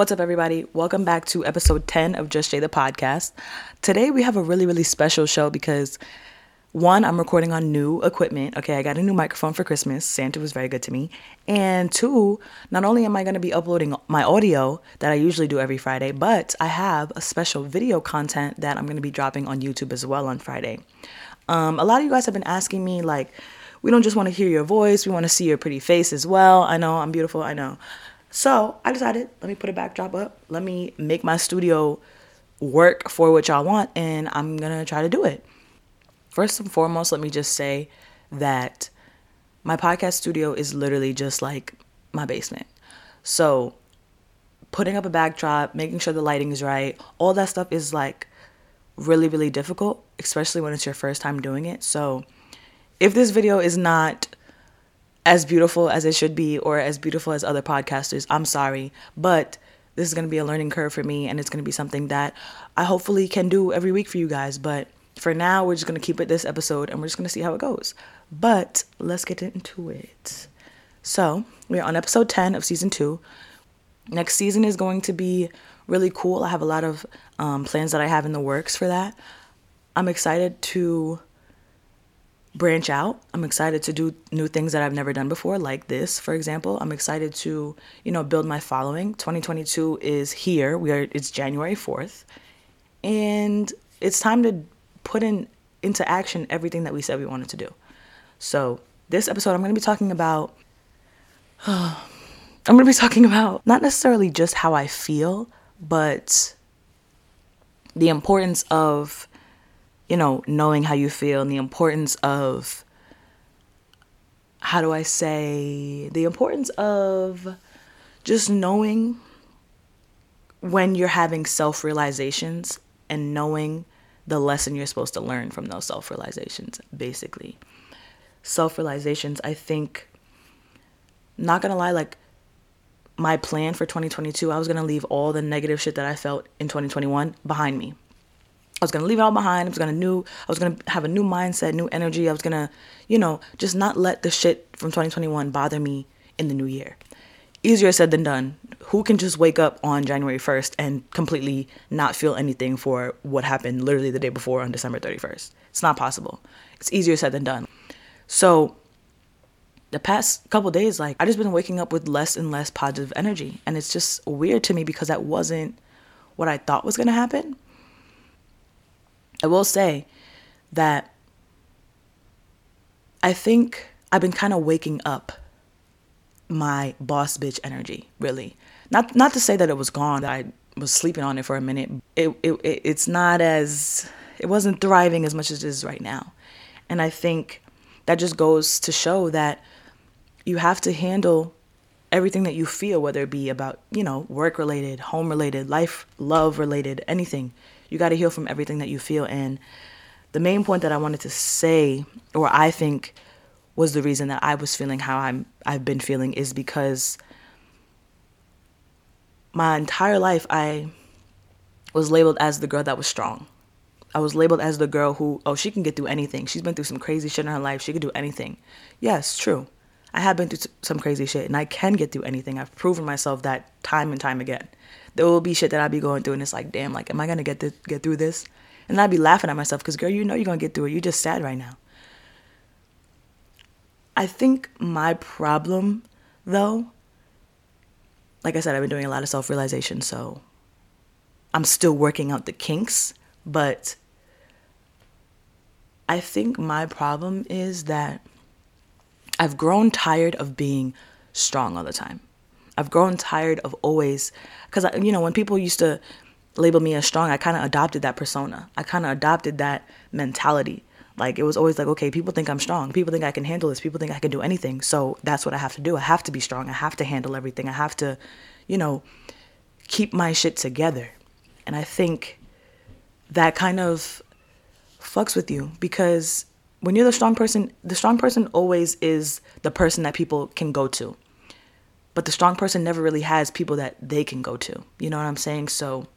What's up, everybody? Welcome back to episode 10 of Just Jay the podcast. Today, we have a really, really special show because one, I'm recording on new equipment. Okay, I got a new microphone for Christmas. Santa was very good to me. And two, not only am I going to be uploading my audio that I usually do every Friday, but I have a special video content that I'm going to be dropping on YouTube as well on Friday. Um, a lot of you guys have been asking me, like, we don't just want to hear your voice, we want to see your pretty face as well. I know I'm beautiful, I know. So I decided, let me put a backdrop up. Let me make my studio work for what y'all want, and I'm gonna try to do it. First and foremost, let me just say that my podcast studio is literally just like my basement. So putting up a backdrop, making sure the lighting is right, all that stuff is like really, really difficult, especially when it's your first time doing it. So if this video is not as beautiful as it should be or as beautiful as other podcasters. I'm sorry, but this is going to be a learning curve for me and it's going to be something that I hopefully can do every week for you guys. But for now, we're just going to keep it this episode and we're just going to see how it goes. But let's get into it. So, we're on episode 10 of season 2. Next season is going to be really cool. I have a lot of um, plans that I have in the works for that. I'm excited to branch out. I'm excited to do new things that I've never done before, like this, for example. I'm excited to, you know, build my following. 2022 is here. We are it's January 4th. And it's time to put in into action everything that we said we wanted to do. So, this episode I'm going to be talking about I'm going to be talking about not necessarily just how I feel, but the importance of you know, knowing how you feel and the importance of, how do I say, the importance of just knowing when you're having self realizations and knowing the lesson you're supposed to learn from those self realizations, basically. Self realizations, I think, not gonna lie, like my plan for 2022, I was gonna leave all the negative shit that I felt in 2021 behind me. I was gonna leave it all behind. I was gonna new. I was gonna have a new mindset, new energy. I was gonna, you know, just not let the shit from 2021 bother me in the new year. Easier said than done. Who can just wake up on January 1st and completely not feel anything for what happened literally the day before on December 31st? It's not possible. It's easier said than done. So the past couple days, like I just been waking up with less and less positive energy, and it's just weird to me because that wasn't what I thought was gonna happen I will say that I think I've been kind of waking up my boss bitch energy, really. Not not to say that it was gone, that I was sleeping on it for a minute. It, it, it it's not as it wasn't thriving as much as it is right now. And I think that just goes to show that you have to handle everything that you feel, whether it be about, you know, work related, home related, life, love related, anything you got to heal from everything that you feel. And the main point that I wanted to say, or I think was the reason that I was feeling how I'm I've been feeling is because my entire life I was labeled as the girl that was strong. I was labeled as the girl who, oh, she can get through anything. She's been through some crazy shit in her life. She could do anything. Yes, true. I have been through some crazy shit and I can get through anything. I've proven myself that time and time again there will be shit that I'd be going through, and it's like, damn, like, am I gonna get this, get through this? And I'd be laughing at myself because, girl, you know you're gonna get through it. You're just sad right now. I think my problem, though, like I said, I've been doing a lot of self realization, so I'm still working out the kinks, but I think my problem is that I've grown tired of being strong all the time. I've grown tired of always, because, you know, when people used to label me as strong, I kind of adopted that persona. I kind of adopted that mentality. Like it was always like, okay, people think I'm strong. People think I can handle this. People think I can do anything. So that's what I have to do. I have to be strong. I have to handle everything. I have to, you know, keep my shit together. And I think that kind of fucks with you because when you're the strong person, the strong person always is the person that people can go to. But the strong person never really has people that they can go to. You know what I'm saying? So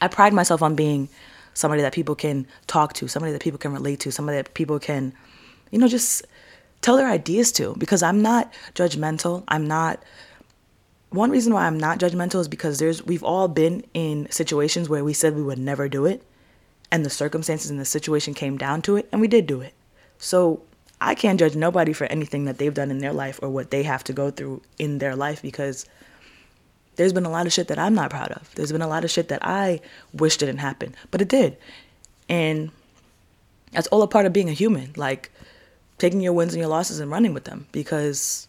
I pride myself on being somebody that people can talk to, somebody that people can relate to, somebody that people can, you know, just tell their ideas to because I'm not judgmental. I'm not one reason why I'm not judgmental is because there's we've all been in situations where we said we would never do it and the circumstances and the situation came down to it and we did do it. So I can't judge nobody for anything that they've done in their life or what they have to go through in their life because there's been a lot of shit that I'm not proud of. There's been a lot of shit that I wish didn't happen, but it did. And that's all a part of being a human, like taking your wins and your losses and running with them because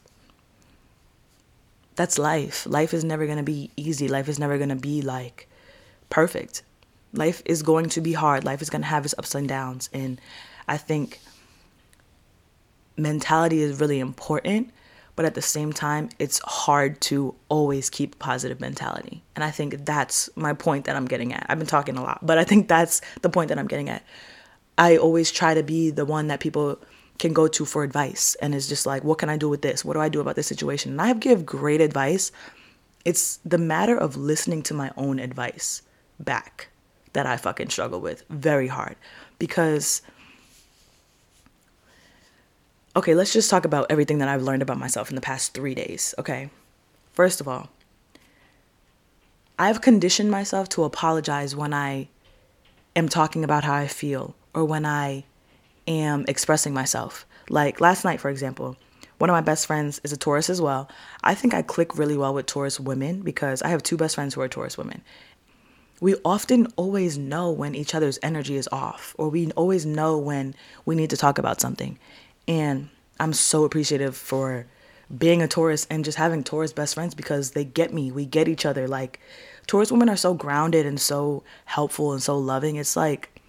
that's life. Life is never going to be easy. Life is never going to be like perfect. Life is going to be hard. Life is going to have its ups and downs. And I think mentality is really important but at the same time, it's hard to always keep positive mentality. And I think that's my point that I'm getting at. I've been talking a lot, but I think that's the point that I'm getting at. I always try to be the one that people can go to for advice and it's just like, what can I do with this? What do I do about this situation? And I give great advice. It's the matter of listening to my own advice back that I fucking struggle with very hard because Okay, let's just talk about everything that I've learned about myself in the past three days, okay? First of all, I've conditioned myself to apologize when I am talking about how I feel or when I am expressing myself. Like last night, for example, one of my best friends is a Taurus as well. I think I click really well with Taurus women because I have two best friends who are Taurus women. We often always know when each other's energy is off, or we always know when we need to talk about something. And I'm so appreciative for being a Taurus and just having Taurus best friends because they get me. We get each other. Like Taurus women are so grounded and so helpful and so loving. It's like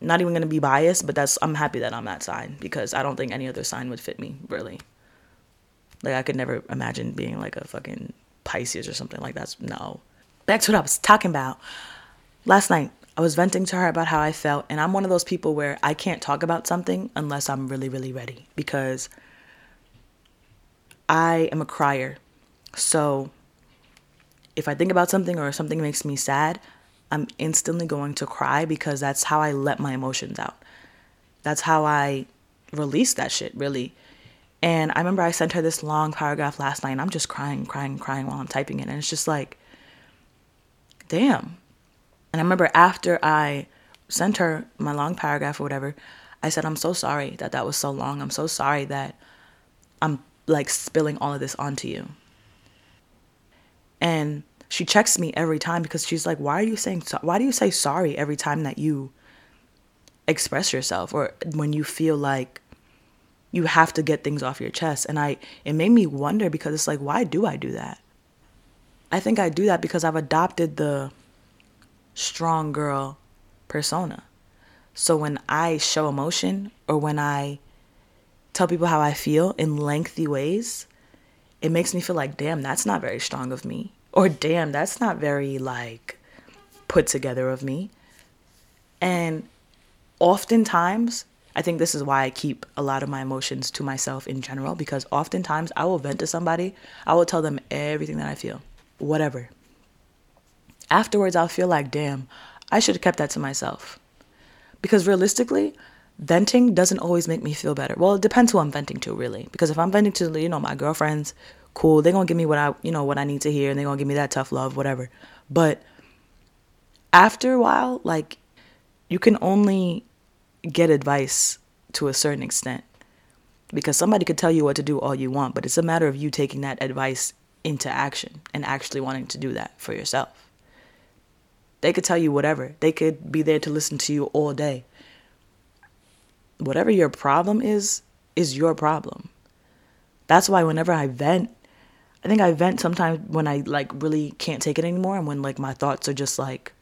not even gonna be biased, but that's I'm happy that I'm that sign because I don't think any other sign would fit me really. Like I could never imagine being like a fucking Pisces or something like that. No. Back to what I was talking about. Last night, I was venting to her about how I felt, and I'm one of those people where I can't talk about something unless I'm really, really ready because I am a crier. So if I think about something or something makes me sad, I'm instantly going to cry because that's how I let my emotions out. That's how I release that shit, really. And I remember I sent her this long paragraph last night, and I'm just crying, crying, crying while I'm typing it. And it's just like, damn, and I remember after I sent her my long paragraph or whatever, I said, I'm so sorry that that was so long. I'm so sorry that I'm like spilling all of this onto you. And she checks me every time because she's like, why are you saying, so- why do you say sorry every time that you express yourself or when you feel like you have to get things off your chest? And I, it made me wonder because it's like, why do I do that? I think I do that because I've adopted the strong girl persona. So when I show emotion or when I tell people how I feel in lengthy ways, it makes me feel like, damn, that's not very strong of me. Or damn, that's not very like put together of me. And oftentimes, I think this is why I keep a lot of my emotions to myself in general because oftentimes I will vent to somebody, I will tell them everything that I feel, whatever afterwards I'll feel like, damn, I should have kept that to myself. Because realistically, venting doesn't always make me feel better. Well, it depends who I'm venting to, really. Because if I'm venting to, you know, my girlfriends, cool, they're gonna give me what I, you know, what I need to hear, and they're gonna give me that tough love, whatever. But after a while, like, you can only get advice to a certain extent. Because somebody could tell you what to do all you want, but it's a matter of you taking that advice into action and actually wanting to do that for yourself. They could tell you whatever. They could be there to listen to you all day. Whatever your problem is, is your problem. That's why whenever I vent, I think I vent sometimes when I like really can't take it anymore and when like my thoughts are just like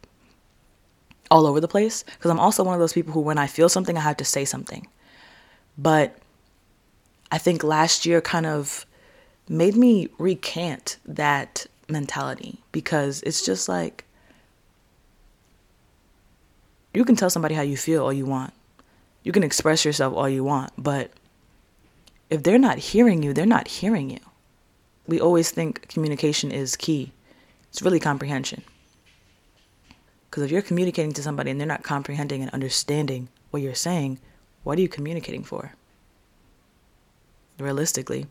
all over the place because I'm also one of those people who, when I feel something, I have to say something. But I think last year kind of made me recant that mentality because it's just like you can tell somebody how you feel all you want. You can express yourself all you want, but if they're not hearing you, they're not hearing you. We always think communication is key. It's really comprehension. Because if you're communicating to somebody and they're not comprehending and understanding what you're saying, what are you communicating for? Realistically.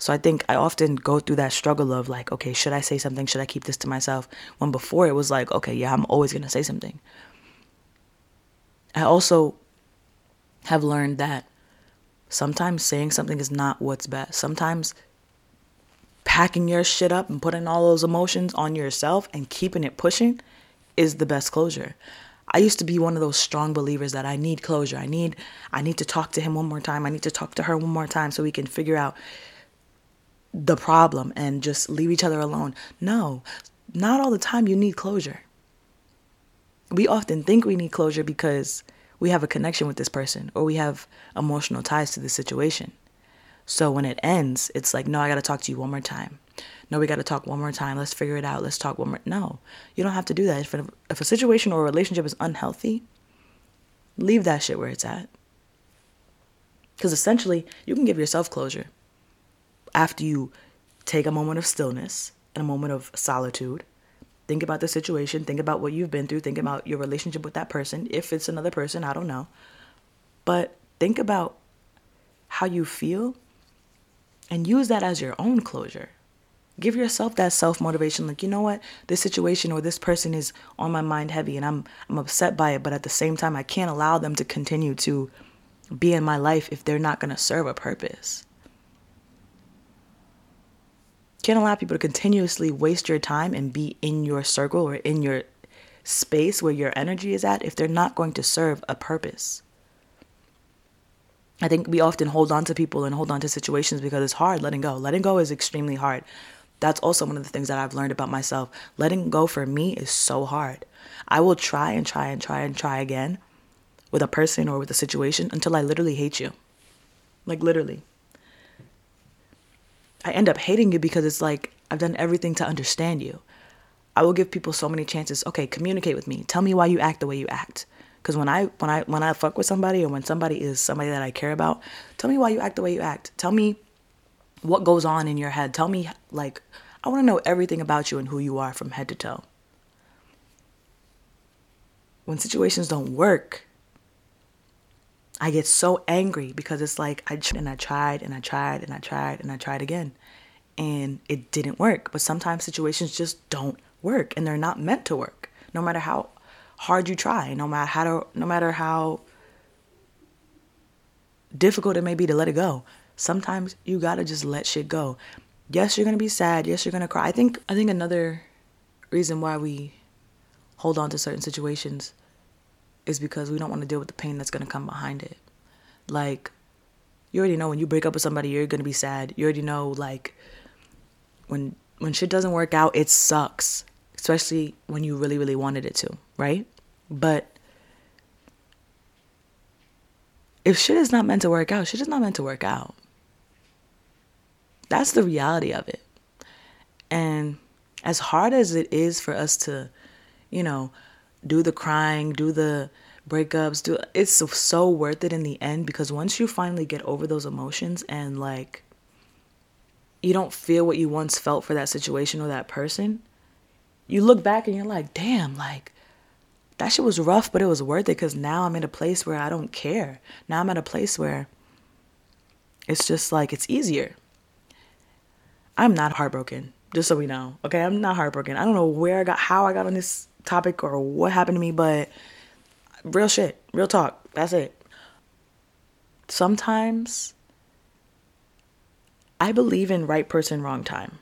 So I think I often go through that struggle of like, okay, should I say something? Should I keep this to myself? When before it was like, okay, yeah, I'm always going to say something. I also have learned that sometimes saying something is not what's best. Sometimes packing your shit up and putting all those emotions on yourself and keeping it pushing is the best closure. I used to be one of those strong believers that I need closure. I need I need to talk to him one more time. I need to talk to her one more time so we can figure out the problem and just leave each other alone. No, not all the time you need closure. We often think we need closure because we have a connection with this person or we have emotional ties to the situation. So when it ends, it's like, no, I got to talk to you one more time. No, we got to talk one more time. Let's figure it out. Let's talk one more. No, you don't have to do that. If, if a situation or a relationship is unhealthy, leave that shit where it's at. Because essentially, you can give yourself closure after you take a moment of stillness and a moment of solitude. Think about the situation, think about what you've been through, think about your relationship with that person. If it's another person, I don't know. But think about how you feel and use that as your own closure. Give yourself that self motivation like, you know what? This situation or this person is on my mind heavy and I'm I'm upset by it, but at the same time I can't allow them to continue to be in my life if they're not going to serve a purpose. Can't allow people to continuously waste your time and be in your circle or in your space where your energy is at if they're not going to serve a purpose. I think we often hold on to people and hold on to situations because it's hard letting go. Letting go is extremely hard. That's also one of the things that I've learned about myself. Letting go for me is so hard. I will try and try and try and try again with a person or with a situation until I literally hate you. Like, literally. I end up hating you because it's like I've done everything to understand you. I will give people so many chances. Okay, communicate with me. Tell me why you act the way you act. Because when I when I when I fuck with somebody or when somebody is somebody that I care about, tell me why you act the way you act. Tell me what goes on in your head. Tell me like I want to know everything about you and who you are from head to toe. When situations don't work, I get so angry because it's like I and I tried and I tried and I tried and I tried again and it didn't work. But sometimes situations just don't work and they're not meant to work. No matter how hard you try, no matter how to, no matter how difficult it may be to let it go. Sometimes you gotta just let shit go. Yes, you're gonna be sad. Yes, you're gonna cry. I think I think another reason why we hold on to certain situations is because we don't want to deal with the pain that's gonna come behind it. Like you already know when you break up with somebody, you're gonna be sad. You already know like when when shit doesn't work out, it sucks especially when you really, really wanted it to, right? But if shit is not meant to work out, shit is not meant to work out. That's the reality of it. And as hard as it is for us to, you know, do the crying, do the breakups, do it's so, worth it in the end because once you finally get over those emotions and like you don't feel what you once felt for that situation or that person, you look back and you're like, damn, like that shit was rough, but it was worth it because now I'm in a place where I don't care. Now I'm at a place where it's just like it's easier. I'm not heartbroken, just so we know. Okay, I'm not heartbroken. I don't know where I got, how I got on this topic or what happened to me, but real shit, real talk. That's it. Sometimes I believe in right person, wrong time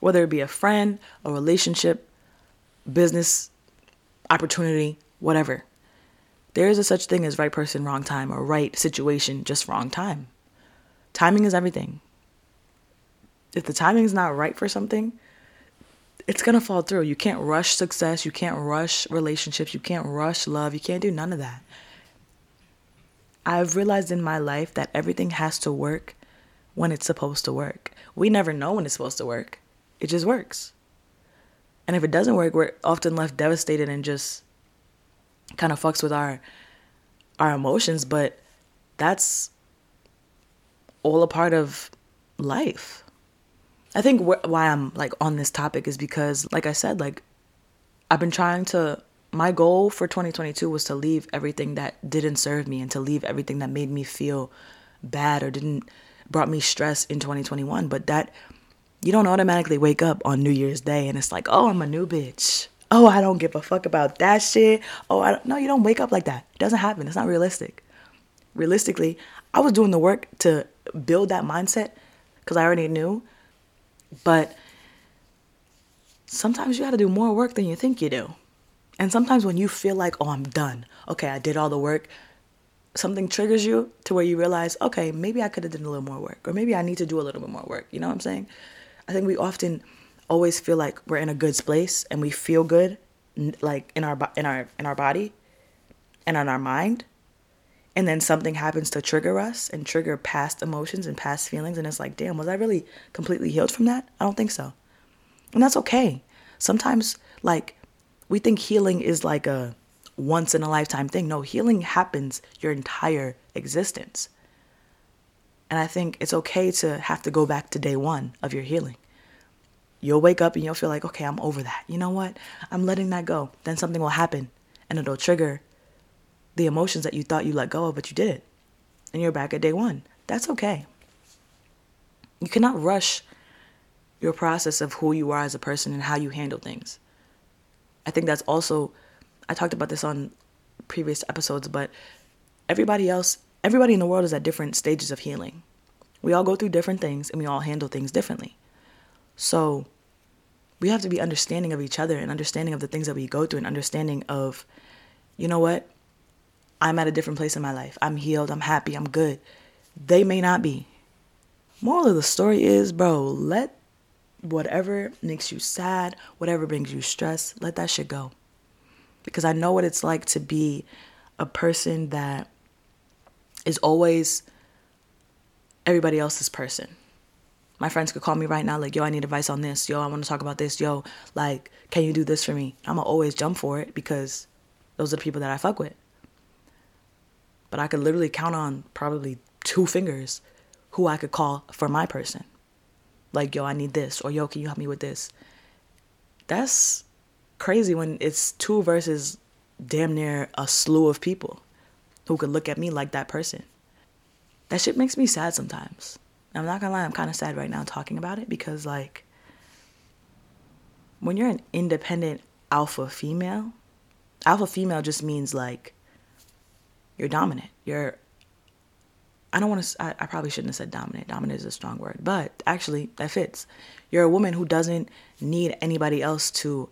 whether it be a friend, a relationship, business opportunity, whatever. There is a such thing as right person, wrong time, or right situation, just wrong time. Timing is everything. If the timing is not right for something, it's gonna fall through. You can't rush success, you can't rush relationships, you can't rush love, you can't do none of that. I've realized in my life that everything has to work when it's supposed to work. We never know when it's supposed to work, it just works. And if it doesn't work, we're often left devastated and just kind of fucks with our our emotions, but that's all a part of life. I think wh- why I'm like on this topic is because, like I said, like I've been trying to. My goal for 2022 was to leave everything that didn't serve me and to leave everything that made me feel bad or didn't brought me stress in 2021. But that you don't automatically wake up on New Year's Day and it's like, oh, I'm a new bitch. Oh, I don't give a fuck about that shit. Oh, I don't, no, you don't wake up like that. It doesn't happen. It's not realistic. Realistically, I was doing the work to build that mindset because I already knew but sometimes you got to do more work than you think you do. And sometimes when you feel like, oh, I'm done, okay, I did all the work, something triggers you to where you realize, okay, maybe I could have done a little more work, or maybe I need to do a little bit more work. You know what I'm saying? I think we often always feel like we're in a good place and we feel good, like in our in our in our body, and on our mind, and then something happens to trigger us and trigger past emotions and past feelings and it's like damn was i really completely healed from that? I don't think so. And that's okay. Sometimes like we think healing is like a once in a lifetime thing. No healing happens your entire existence. And i think it's okay to have to go back to day one of your healing. You'll wake up and you'll feel like okay i'm over that. You know what? I'm letting that go. Then something will happen and it'll trigger the emotions that you thought you let go of, but you didn't. And you're back at day one. That's okay. You cannot rush your process of who you are as a person and how you handle things. I think that's also, I talked about this on previous episodes, but everybody else, everybody in the world is at different stages of healing. We all go through different things and we all handle things differently. So we have to be understanding of each other and understanding of the things that we go through and understanding of, you know what? I'm at a different place in my life. I'm healed. I'm happy. I'm good. They may not be. Moral of the story is, bro, let whatever makes you sad, whatever brings you stress, let that shit go. Because I know what it's like to be a person that is always everybody else's person. My friends could call me right now, like, yo, I need advice on this. Yo, I want to talk about this. Yo, like, can you do this for me? I'm going to always jump for it because those are the people that I fuck with but I could literally count on probably two fingers who I could call for my person. Like, yo, I need this, or yo, can you help me with this? That's crazy when it's two versus damn near a slew of people who could look at me like that person. That shit makes me sad sometimes. I'm not gonna lie, I'm kind of sad right now talking about it because, like, when you're an independent alpha female, alpha female just means like you're dominant. You're I don't want to I, I, probably shouldn't have said dominant. Dominant is a strong word, but actually that fits. You're a woman who doesn't need anybody else to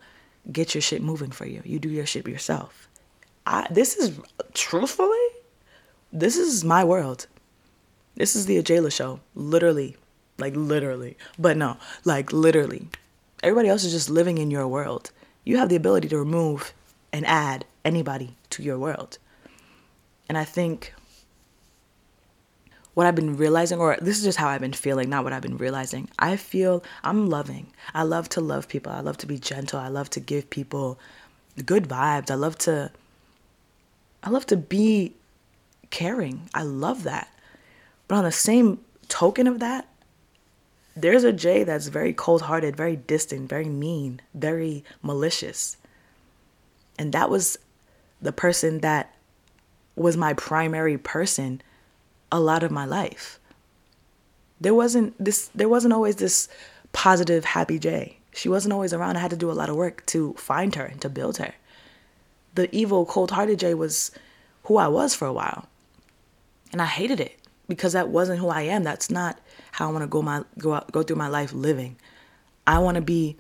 get your shit moving for you. You do your shit yourself. I this is truthfully this is my world. This is the Ajayla show, literally. Like literally. But no, like literally. Everybody else is just living in your world. You have the ability to remove and add anybody to your world. And I think what I've been realizing, or this is just how I've been feeling, not what I've been realizing. I feel I'm loving. I love to love people. I love to be gentle. I love to give people good vibes. I love to I love to be caring. I love that. But on the same token of that, there's a Jay that's very cold hearted, very distant, very mean, very malicious. And that was the person that was my primary person a lot of my life. There wasn't this there wasn't always this positive happy Jay. She wasn't always around. I had to do a lot of work to find her and to build her. The evil, cold-hearted Jay was who I was for a while. And I hated it because that wasn't who I am. That's not how I want to go my go out, go through my life living. I want to be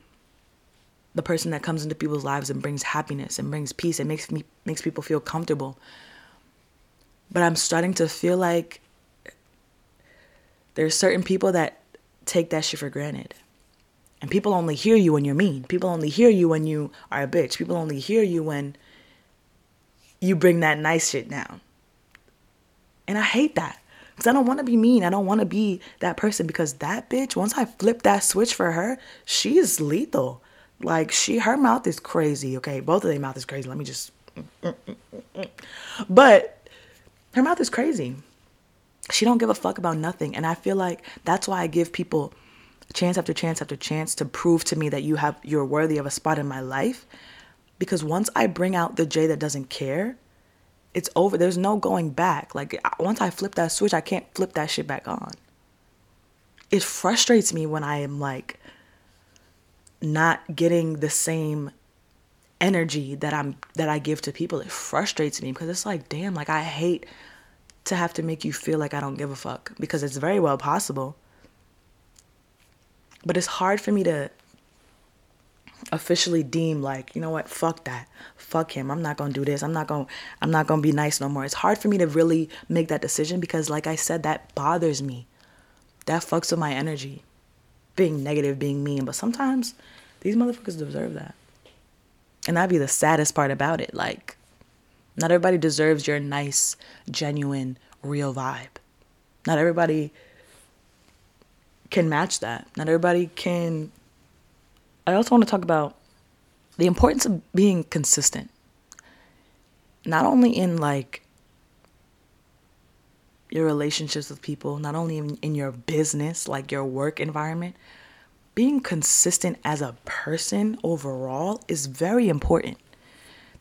the person that comes into people's lives and brings happiness and brings peace and makes me makes people feel comfortable but I'm starting to feel like there's certain people that take that shit for granted. And people only hear you when you're mean. People only hear you when you are a bitch. People only hear you when you bring that nice shit down. And I hate that. Because I don't want to be mean. I don't want to be that person because that bitch, once I flip that switch for her, she is lethal. Like she her mouth is crazy, okay? Both of their mouth is crazy. Let me just mm, mm, mm, But her mouth is crazy. She don't give a fuck about nothing. And I feel like that's why I give people chance after chance after chance to prove to me that you have you're worthy of a spot in my life. Because once I bring out the Jay that doesn't care, it's over. There's no going back. Like once I flip that switch, I can't flip that shit back on. It frustrates me when I am like not getting the same energy that I'm that I give to people. It frustrates me because it's like, damn, like I hate to have to make you feel like I don't give a fuck because it's very well possible. But it's hard for me to officially deem like you know what fuck that. Fuck him. I'm not gonna do this. I'm not gonna i'm not gonna be nice no more. It's hard for me to really make that decision because like i said that bothers me. That fucks with my energy. Being negative being mean. But sometimes these motherfuckers deserve that and that'd be the saddest part about it like not everybody deserves your nice genuine real vibe not everybody can match that not everybody can I also want to talk about the importance of being consistent. Not only in like your relationships with people, not only in, in your business, like your work environment, being consistent as a person overall is very important.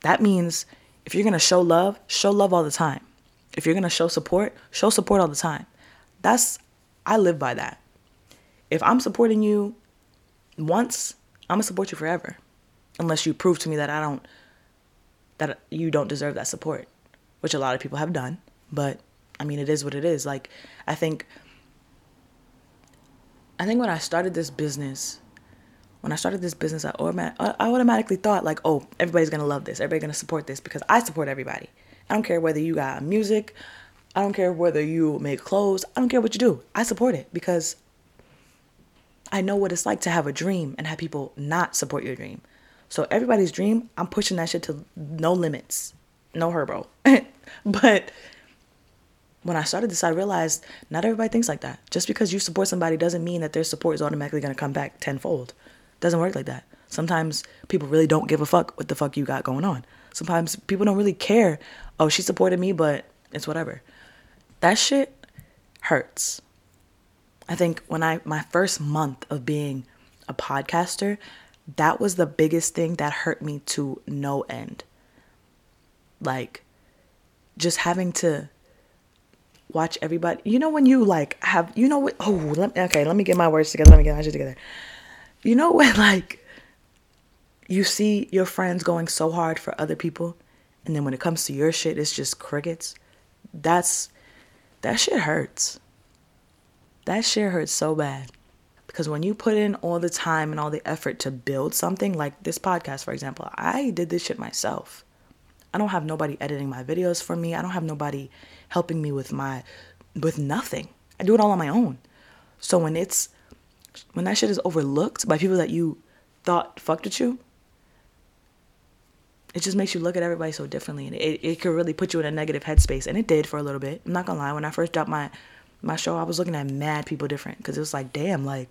That means if you're going to show love, show love all the time. If you're going to show support, show support all the time. That's, I live by that. If I'm supporting you once, I'm gonna support you forever, unless you prove to me that I don't, that you don't deserve that support, which a lot of people have done. But I mean, it is what it is. Like, I think, I think when I started this business, when I started this business, I, automat- I automatically thought like, oh, everybody's gonna love this, everybody's gonna support this because I support everybody. I don't care whether you got music, I don't care whether you make clothes, I don't care what you do. I support it because I know what it's like to have a dream and have people not support your dream. So everybody's dream, I'm pushing that shit to no limits. No herbo. but when I started this, I realized not everybody thinks like that. Just because you support somebody doesn't mean that their support is automatically going to come back tenfold. Doesn't work like that. Sometimes people really don't give a fuck what the fuck you got going on. Sometimes people don't really care. Oh, she supported me, but it's whatever. That shit hurts. I think when I my first month of being a podcaster, that was the biggest thing that hurt me to no end. Like just having to watch everybody. You know when you like have you know what oh let me, okay, let me get my words together. Let me get my shit together. You know when like you see your friends going so hard for other people and then when it comes to your shit it's just crickets. That's that shit hurts that shit hurts so bad. Because when you put in all the time and all the effort to build something, like this podcast, for example, I did this shit myself. I don't have nobody editing my videos for me. I don't have nobody helping me with my with nothing. I do it all on my own. So when it's when that shit is overlooked by people that you thought fucked with you, it just makes you look at everybody so differently and it, it could really put you in a negative headspace. And it did for a little bit. I'm not gonna lie, when I first dropped my my show, I was looking at mad people different because it was like, damn, like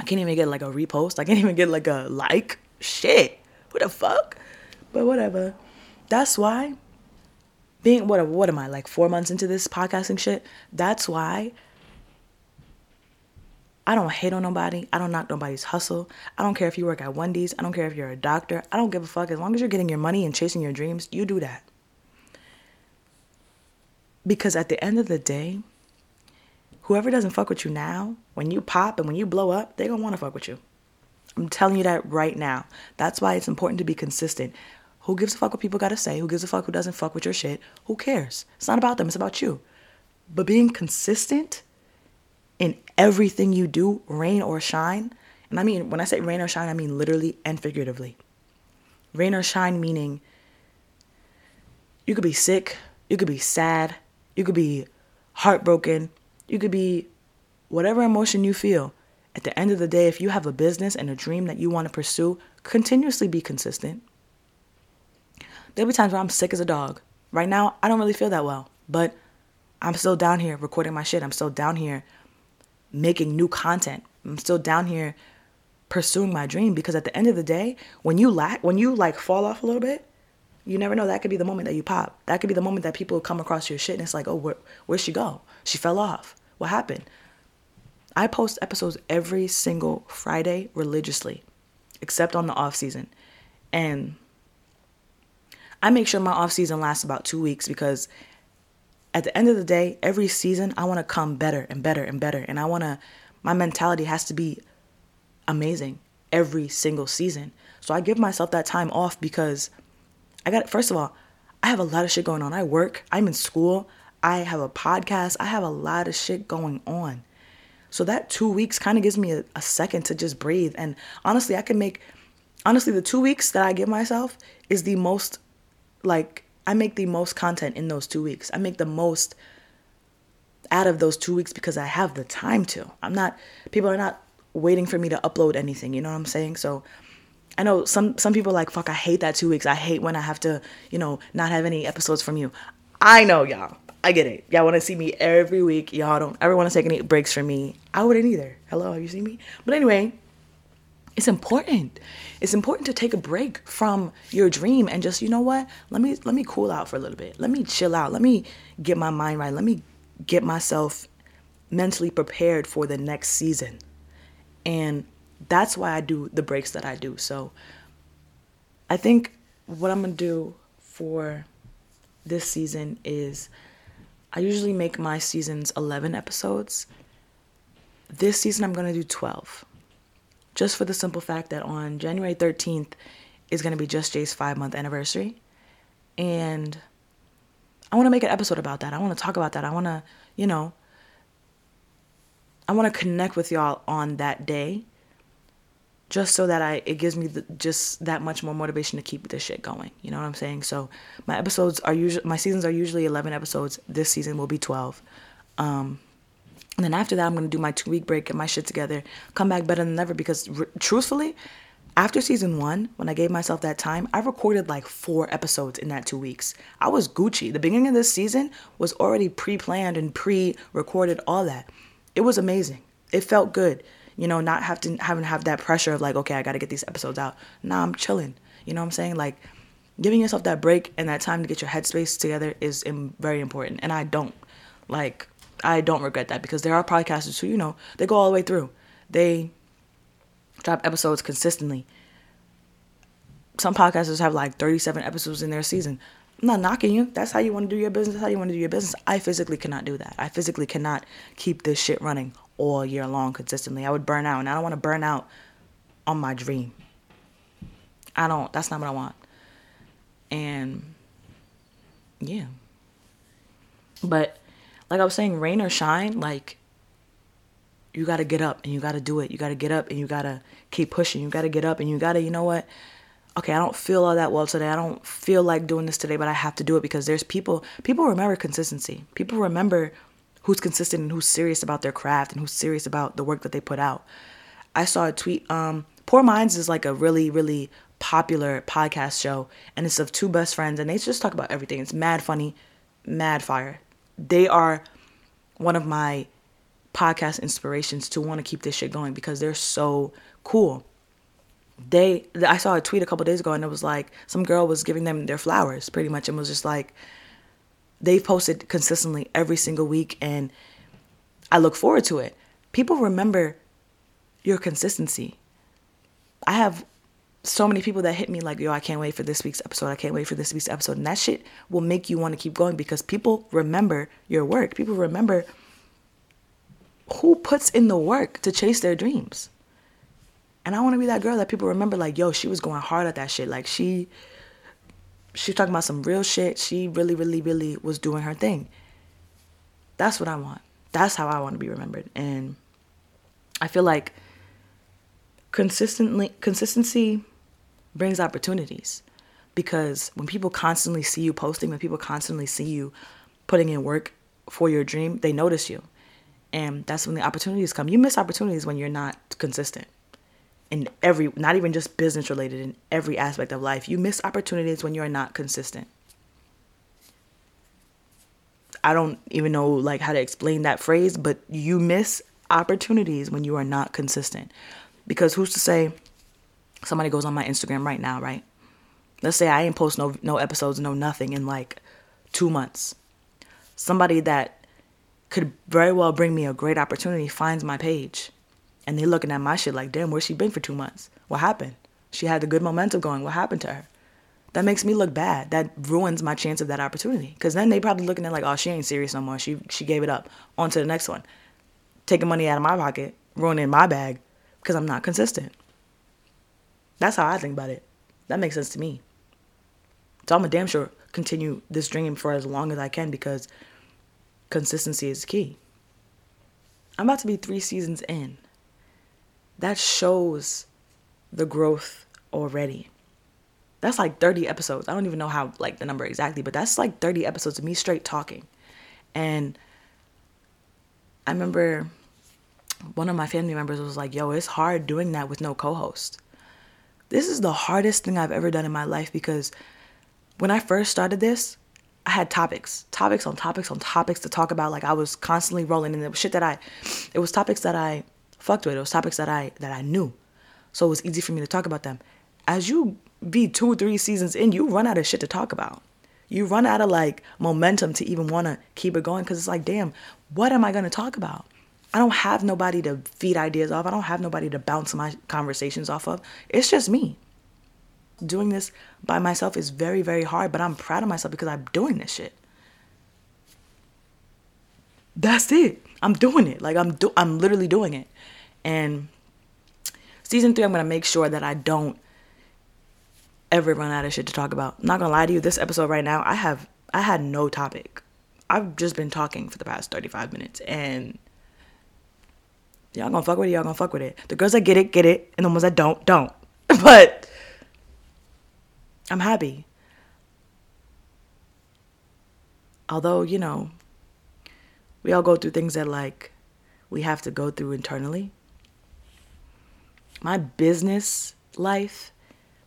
I can't even get like a repost. I can't even get like a like. Shit, what the fuck? But whatever. That's why being what what am I like four months into this podcasting shit? That's why I don't hate on nobody. I don't knock nobody's hustle. I don't care if you work at Wendy's. I don't care if you're a doctor. I don't give a fuck. As long as you're getting your money and chasing your dreams, you do that. Because at the end of the day, whoever doesn't fuck with you now, when you pop and when you blow up, they're gonna wanna fuck with you. I'm telling you that right now. That's why it's important to be consistent. Who gives a fuck what people gotta say? Who gives a fuck who doesn't fuck with your shit? Who cares? It's not about them, it's about you. But being consistent in everything you do, rain or shine, and I mean, when I say rain or shine, I mean literally and figuratively. Rain or shine meaning you could be sick, you could be sad, you could be heartbroken. You could be whatever emotion you feel. At the end of the day, if you have a business and a dream that you want to pursue, continuously be consistent. There'll be times where I'm sick as a dog. Right now, I don't really feel that well, but I'm still down here recording my shit. I'm still down here making new content. I'm still down here pursuing my dream because at the end of the day, when you lack, when you like fall off a little bit, you never know. That could be the moment that you pop. That could be the moment that people come across your shit and it's like, oh, where, where'd she go? She fell off. What happened? I post episodes every single Friday religiously, except on the off season. And I make sure my off season lasts about two weeks because at the end of the day, every season I want to come better and better and better. And I want to, my mentality has to be amazing every single season. So I give myself that time off because I got, first of all, I have a lot of shit going on. I work, I'm in school, I have a podcast, I have a lot of shit going on. So that two weeks kind of gives me a, a second to just breathe. And honestly, I can make, honestly, the two weeks that I give myself is the most, like, I make the most content in those two weeks. I make the most out of those two weeks because I have the time to. I'm not, people are not waiting for me to upload anything, you know what I'm saying? So I know some some people like fuck I hate that 2 weeks. I hate when I have to, you know, not have any episodes from you. I know y'all. I get it. Y'all want to see me every week. Y'all don't ever want to take any breaks from me. I wouldn't either. Hello, have you seen me? But anyway, it's important. It's important to take a break from your dream and just, you know what? Let me let me cool out for a little bit. Let me chill out. Let me get my mind right. Let me get myself mentally prepared for the next season. And that's why I do the breaks that I do. So I think what I'm to do for this season is I usually make my seasons 11 episodes. This season I'm to do 12. Just for the simple fact that on January 13th is going to be Just Jay's 5 month anniversary. And I want to make an episode about that. I want to talk about that. I want to, you know, I want to connect with y'all on that day just so that I it gives me the, just that much more motivation to keep this shit going. You know what I'm saying? So my episodes are usually my seasons are usually 11 episodes. This season will be 12. Um, and then after that, I'm gonna do my two week break, get my shit together, come back better than ever. Because r- truthfully, after season one, when I gave myself that time, I recorded like four episodes in that two weeks. I was Gucci. The beginning of this season was already pre planned and pre recorded, all that. It was amazing. It felt good you know, not have to having to have that pressure of like, okay, I got to get these episodes out. Nah, I'm chilling. You know what I'm saying? Like, giving yourself that break and that time to get your headspace together is very important. And I don't like, I don't regret that because there are podcasters who, you know, they go all the way through. They drop episodes consistently. Some podcasters have like 37 episodes in their season. I'm not knocking you. That's how you want to do your business. That's how you want to do your business. I physically cannot do that. I physically cannot keep this shit running all year long consistently. I would burn out, and I don't want to burn out on my dream. I don't. That's not what I want. And yeah. But like I was saying, rain or shine, like you got to get up and you got to do it. You got to get up and you got to keep pushing. You got to get up and you got to, you know what? Okay, I don't feel all that well today. I don't feel like doing this today, but I have to do it because there's people, people remember consistency. People remember who's consistent and who's serious about their craft and who's serious about the work that they put out. I saw a tweet. Um, Poor Minds is like a really, really popular podcast show, and it's of two best friends, and they just talk about everything. It's mad funny, mad fire. They are one of my podcast inspirations to want to keep this shit going because they're so cool. They, I saw a tweet a couple days ago, and it was like some girl was giving them their flowers, pretty much, and was just like, they've posted consistently every single week and I look forward to it. People remember your consistency. I have so many people that hit me like, yo, I can't wait for this week's episode. I can't wait for this week's episode. And that shit will make you want to keep going because people remember your work. People remember who puts in the work to chase their dreams. And I want to be that girl that people remember, like, yo, she was going hard at that shit. Like, she she's talking about some real shit. She really, really, really was doing her thing. That's what I want. That's how I want to be remembered. And I feel like consistently consistency brings opportunities because when people constantly see you posting, when people constantly see you putting in work for your dream, they notice you. And that's when the opportunities come. You miss opportunities when you're not consistent in every, not even just business related, in every aspect of life. You miss opportunities when you're not consistent. I don't even know like how to explain that phrase, but you miss opportunities when you are not consistent. Because who's to say somebody goes on my Instagram right now, right? Let's say I ain't post no no episodes, no nothing in like 2 months. Somebody that could very well bring me a great opportunity finds my page and they looking at my shit like, "Damn, where's she been for 2 months? What happened? She had the good momentum going. What happened to her?" that makes me look bad. That ruins my chance of that opportunity. Cause then they probably looking at like, oh, she ain't serious no more. She she gave it up. On to the next one. Taking money out of my pocket, ruining my bag, because I'm not consistent. That's how I think about it. That makes sense to me. So I'm a damn sure continue this dream for as long as I can because consistency is key. I'm about to be three seasons in. That shows the growth already. That's like 30 episodes. I don't even know how like the number exactly, but that's like 30 episodes of me straight talking. And I remember one of my family members was like, "Yo, it's hard doing that with no co-host." This is the hardest thing I've ever done in my life because when I first started this, I had topics, topics on topics on topics to talk about. Like I was constantly rolling, and it was shit that I, it was topics that I fucked with. It was topics that I that I knew, so it was easy for me to talk about them. As you be two, three seasons in, you run out of shit to talk about. You run out of like momentum to even want to keep it going because it's like, damn, what am I to talk about? I don't have nobody to feed ideas off. I don't have nobody to bounce my conversations off of. It's just me. Doing this by myself is very, very hard, but I'm proud of myself because I'm doing this shit. That's it. I'm doing it. Like I'm do- I'm literally doing it. And season 3 I'm going to make sure that I don't ever run out of shit to talk about. I'm not gonna lie to you, this episode right now, I have I had no topic. I've just been talking for the past 35 minutes and y'all gonna fuck with it, y'all gonna fuck with it. The girls that get it, get it, and the ones that don't, don't. But I'm happy. Although, you know, we all go through things that like we have to go through internally. My business life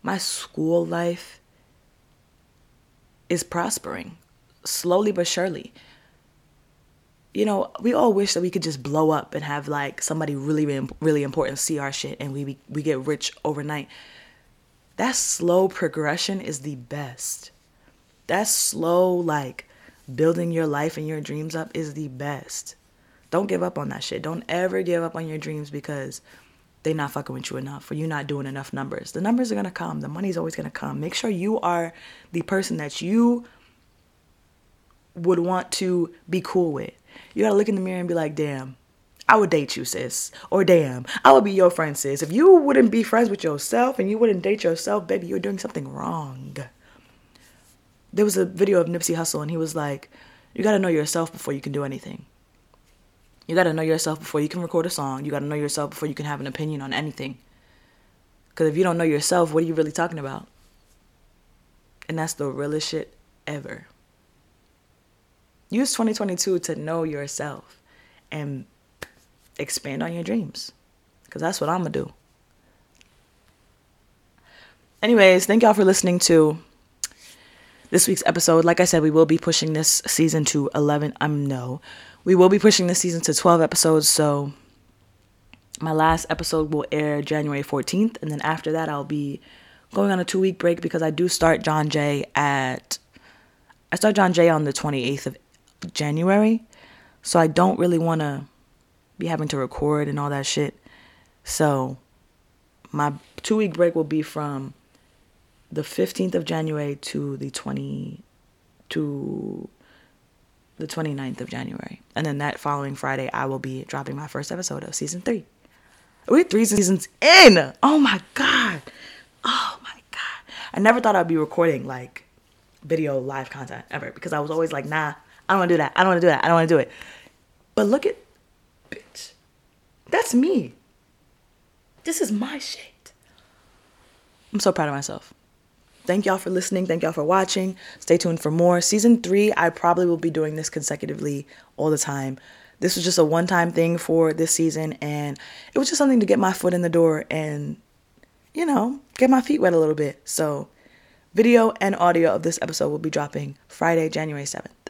my school life is prospering slowly but surely. You know, we all wish that we could just blow up and have like somebody really, really important see our shit and we we get rich overnight. That slow progression is the best. That slow like building your life and your dreams up is the best. Don't give up on that shit. Don't ever give up on your dreams because they're not fucking with you enough or you're not doing enough numbers. The numbers are gonna come. The money's always gonna come. Make sure you are the person that you would want to be cool with. You gotta look in the mirror and be like, damn, I would date you, sis. Or damn, I would be your friend, sis. If you wouldn't be friends with yourself and you wouldn't date yourself, baby, you're doing something wrong. There was a video of Nipsey Hussle and he was like, you gotta know yourself before you can do anything. You got to know yourself before you can record a song. You got to know yourself before you can have an opinion on anything. Because if you don't know yourself, what are you really talking about? And that's the realest shit ever. Use 2022 to know yourself and expand on your dreams. Because that's what I'm going to do. Anyways, thank y'all for listening to this week's episode. Like I said, we will be pushing this season to 11. I'm um, no we will be pushing this season to 12 episodes. So my last episode will air January 14th. And then after that, I'll be going on a two week break because I do start John Jay at, I start John Jay on the 28th of January. So I don't really want to be having to record and all that shit. So my two week break will be from the 15th of January to the 20 to the 29th of January. And then that following Friday, I will be dropping my first episode of season three. We're three seasons in. Oh my God. Oh my God. I never thought I'd be recording like video live content ever because I was always like, nah, I don't want to do that. I don't want to do that. I don't want to do it. But look at, bitch. That's me. This is my shit. I'm so proud of myself. Thank y'all for listening. Thank y'all for watching. Stay tuned for more. Season three, I probably will be doing this consecutively all the time. this was just a one time thing for this season, and it was just something to get my foot in the door and, you know, get my feet wet a little bit. So, video and audio of this episode will be dropping Friday, January 7th.